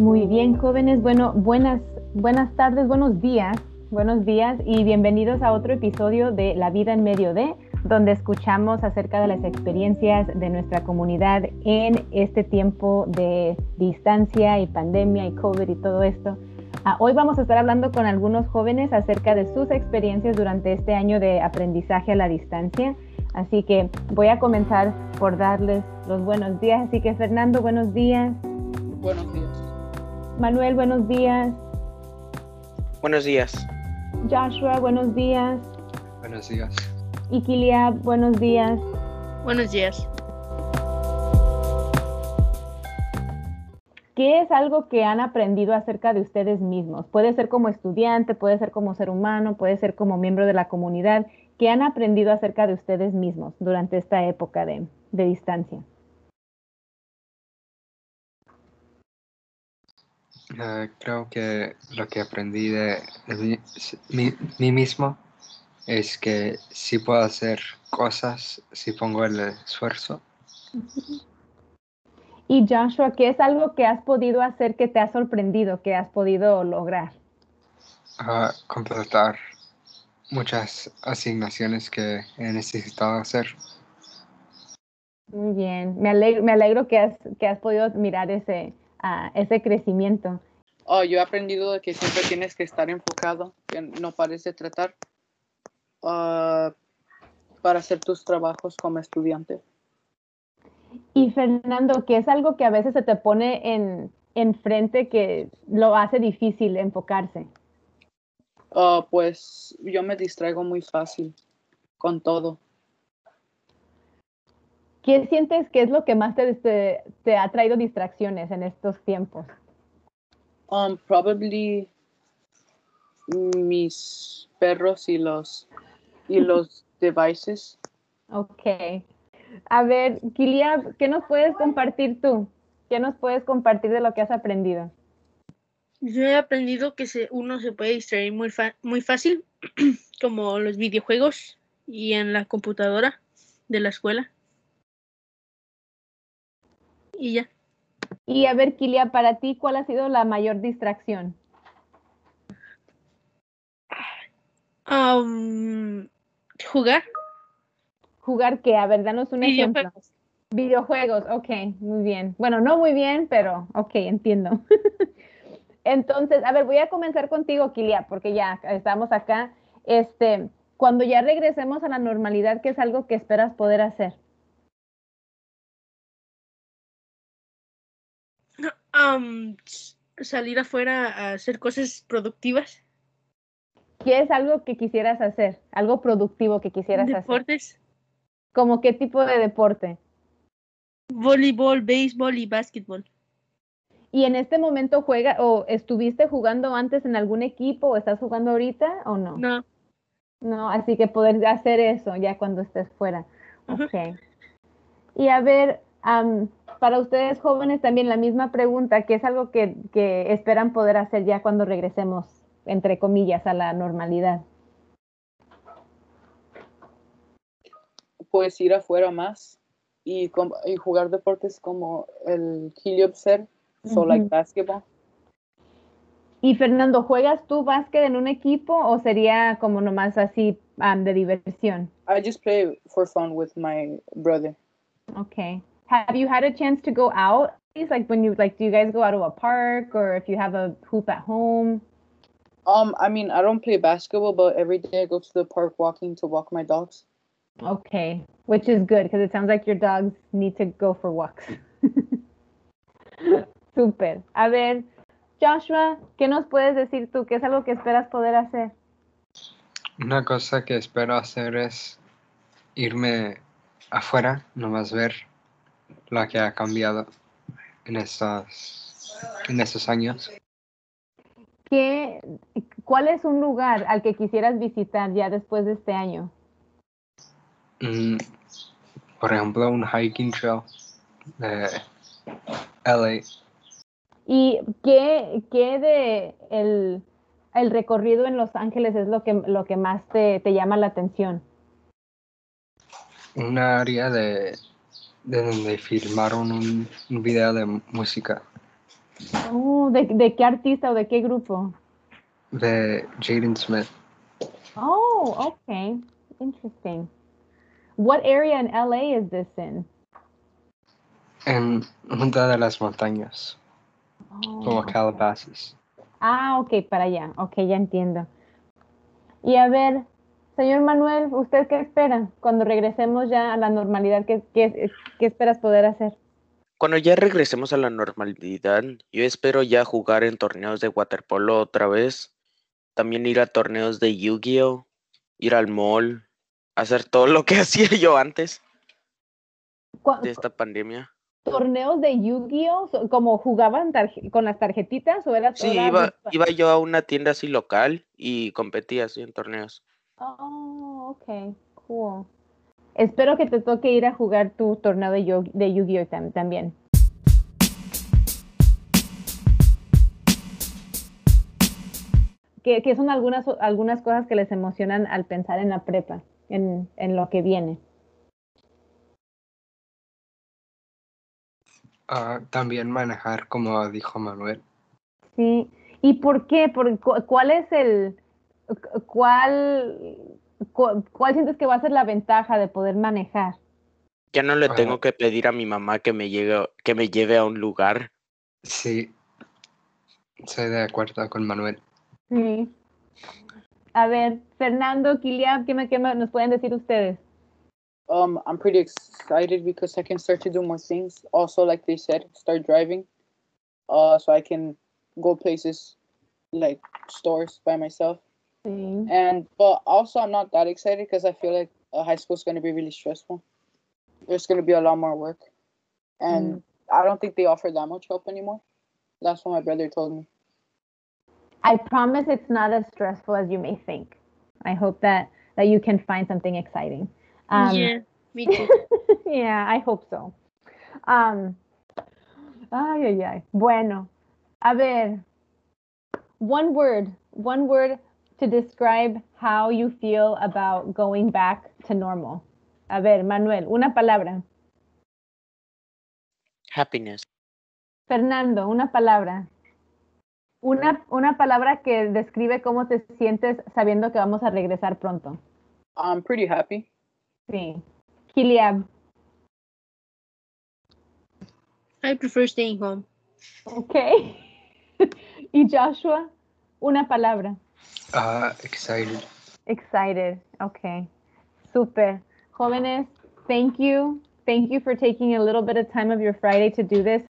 Muy bien, jóvenes. Bueno, buenas, buenas tardes, buenos días, buenos días y bienvenidos a otro episodio de La vida en medio de, donde escuchamos acerca de las experiencias de nuestra comunidad en este tiempo de distancia y pandemia y COVID y todo esto. Ah, hoy vamos a estar hablando con algunos jóvenes acerca de sus experiencias durante este año de aprendizaje a la distancia. Así que voy a comenzar por darles los buenos días. Así que Fernando, buenos días. Buenos días. Manuel, buenos días. Buenos días. Joshua, buenos días. Buenos días. Y Kiliab, buenos días. Buenos días. ¿Qué es algo que han aprendido acerca de ustedes mismos? Puede ser como estudiante, puede ser como ser humano, puede ser como miembro de la comunidad. ¿Qué han aprendido acerca de ustedes mismos durante esta época de, de distancia? Uh, creo que lo que aprendí de, mí, mí, mismo es que sí puedo hacer cosas si pongo el esfuerzo. Y Joshua, ¿qué es algo que has podido hacer que te ha sorprendido, que has podido lograr? Uh, completar muchas asignaciones que he necesitado hacer. Muy bien, me alegro, me alegro que, has, que has podido mirar ese, uh, ese crecimiento. Oh, yo he aprendido de que siempre tienes que estar enfocado, que no parece tratar uh, para hacer tus trabajos como estudiante. Y Fernando, que es algo que a veces se te pone en, en frente que lo hace difícil enfocarse. Uh, pues yo me distraigo muy fácil con todo. ¿Qué sientes que es lo que más te, te, te ha traído distracciones en estos tiempos? Um, probably mis perros y los y los devices. Ok. A ver, Kilia, ¿qué nos puedes compartir tú? ¿Qué nos puedes compartir de lo que has aprendido? Yo he aprendido que se, uno se puede distraer muy, muy fácil, como los videojuegos y en la computadora de la escuela. Y ya. Y a ver, Kilia, para ti, ¿cuál ha sido la mayor distracción? Um, jugar. ¿Jugar qué? A ver, danos un ejemplo. Videojuegos. Videojuegos, ok, muy bien. Bueno, no muy bien, pero ok, entiendo. Entonces, a ver, voy a comenzar contigo, Kilia, porque ya estamos acá. Este, cuando ya regresemos a la normalidad, ¿qué es algo que esperas poder hacer? Um, salir afuera a hacer cosas productivas. ¿Qué es algo que quisieras hacer? Algo productivo que quisieras Deportes. hacer. ¿Como qué tipo de deporte? Voleibol, béisbol y básquetbol. ¿Y en este momento juega o estuviste jugando antes en algún equipo o estás jugando ahorita o no? No. No, así que poder hacer eso ya cuando estés fuera. Uh -huh. Ok. Y a ver, um, para ustedes jóvenes también la misma pregunta, ¿qué es algo que, que esperan poder hacer ya cuando regresemos, entre comillas, a la normalidad? Pues ir afuera más y, y jugar deportes como el Heliopser, so uh -huh. like basketball. Y Fernando, ¿juegas tú básquet en un equipo o sería como nomás así um, de diversión? I just play for fun with my brother. Okay. Have you had a chance to go out? Like when you like, do you guys go out to a park or if you have a hoop at home? Um, I mean, I don't play basketball, but every day I go to the park walking to walk my dogs. Okay, which is good because it sounds like your dogs need to go for walks. Super. A ver, Joshua, ¿qué nos puedes decir tú? ¿Qué es algo que esperas poder hacer? Una cosa que espero hacer es irme afuera, nomás ver lo que ha cambiado en estos, en estos años. ¿Qué, ¿Cuál es un lugar al que quisieras visitar ya después de este año? Mm, por ejemplo, un hiking trail de LA. ¿Y qué, qué de el, el, recorrido en Los Ángeles es lo que, lo que más te, te llama la atención? Una área de, de donde filmaron un, un video de música. Oh, ¿de, ¿de qué artista o de qué grupo? de Jaden Smith. Oh, okay. Interesting. What area in LA is this in? En una de las montañas, como Oh. Calabasas. Ah, ok, para allá. Ok, ya entiendo. Y a ver, señor Manuel, ¿usted qué espera cuando regresemos ya a la normalidad? ¿Qué, qué, qué esperas poder hacer? Cuando ya regresemos a la normalidad, yo espero ya jugar en torneos de waterpolo otra vez. También ir a torneos de Yu-Gi-Oh, ir al mall, hacer todo lo que hacía yo antes de esta pandemia. ¿Torneos de Yu-Gi-Oh? ¿Como jugaban con las tarjetitas o era Sí, iba, iba yo a una tienda así local y competía así en torneos. Oh, ok, cool. Espero que te toque ir a jugar tu torneo de, Yu- de Yu-Gi-Oh tam- también. ¿Qué, qué son algunas, algunas cosas que les emocionan al pensar en la prepa, en, en lo que viene? Ah, también manejar, como dijo Manuel. Sí. ¿Y por qué? ¿Por, cu- ¿Cuál es el, cuál, cu- cuál sientes que va a ser la ventaja de poder manejar? Ya no le tengo que pedir a mi mamá que me llegue, que me lleve a un lugar. Sí, estoy de acuerdo con Manuel. Sí. A ver, Fernando, Kiliab, ¿qué, me, qué me- nos pueden decir ustedes? Um, I'm pretty excited because I can start to do more things. Also, like they said, start driving. Uh, so I can go places like stores by myself. Sí. And but also, I'm not that excited because I feel like uh, high school is going to be really stressful. There's going to be a lot more work, and I don't think they offer that much help anymore. That's what my brother told me. I promise it's not as stressful as you may think. I hope that, that you can find something exciting. Um, yeah, me too. yeah, I hope so. Um, ay, ay, ay. Bueno, a ver, one word, one word to describe how you feel about going back to normal. A ver, Manuel, una palabra. Happiness. Fernando, una palabra. Una, una palabra que describe cómo te sientes sabiendo que vamos a regresar pronto. I'm pretty happy. Sí. Kiliab. I prefer staying home. Ok. y Joshua, una palabra. Ah, excited. Excited. Okay. Super. Jóvenes, thank you. Thank you for taking a little bit of time of your Friday to do this.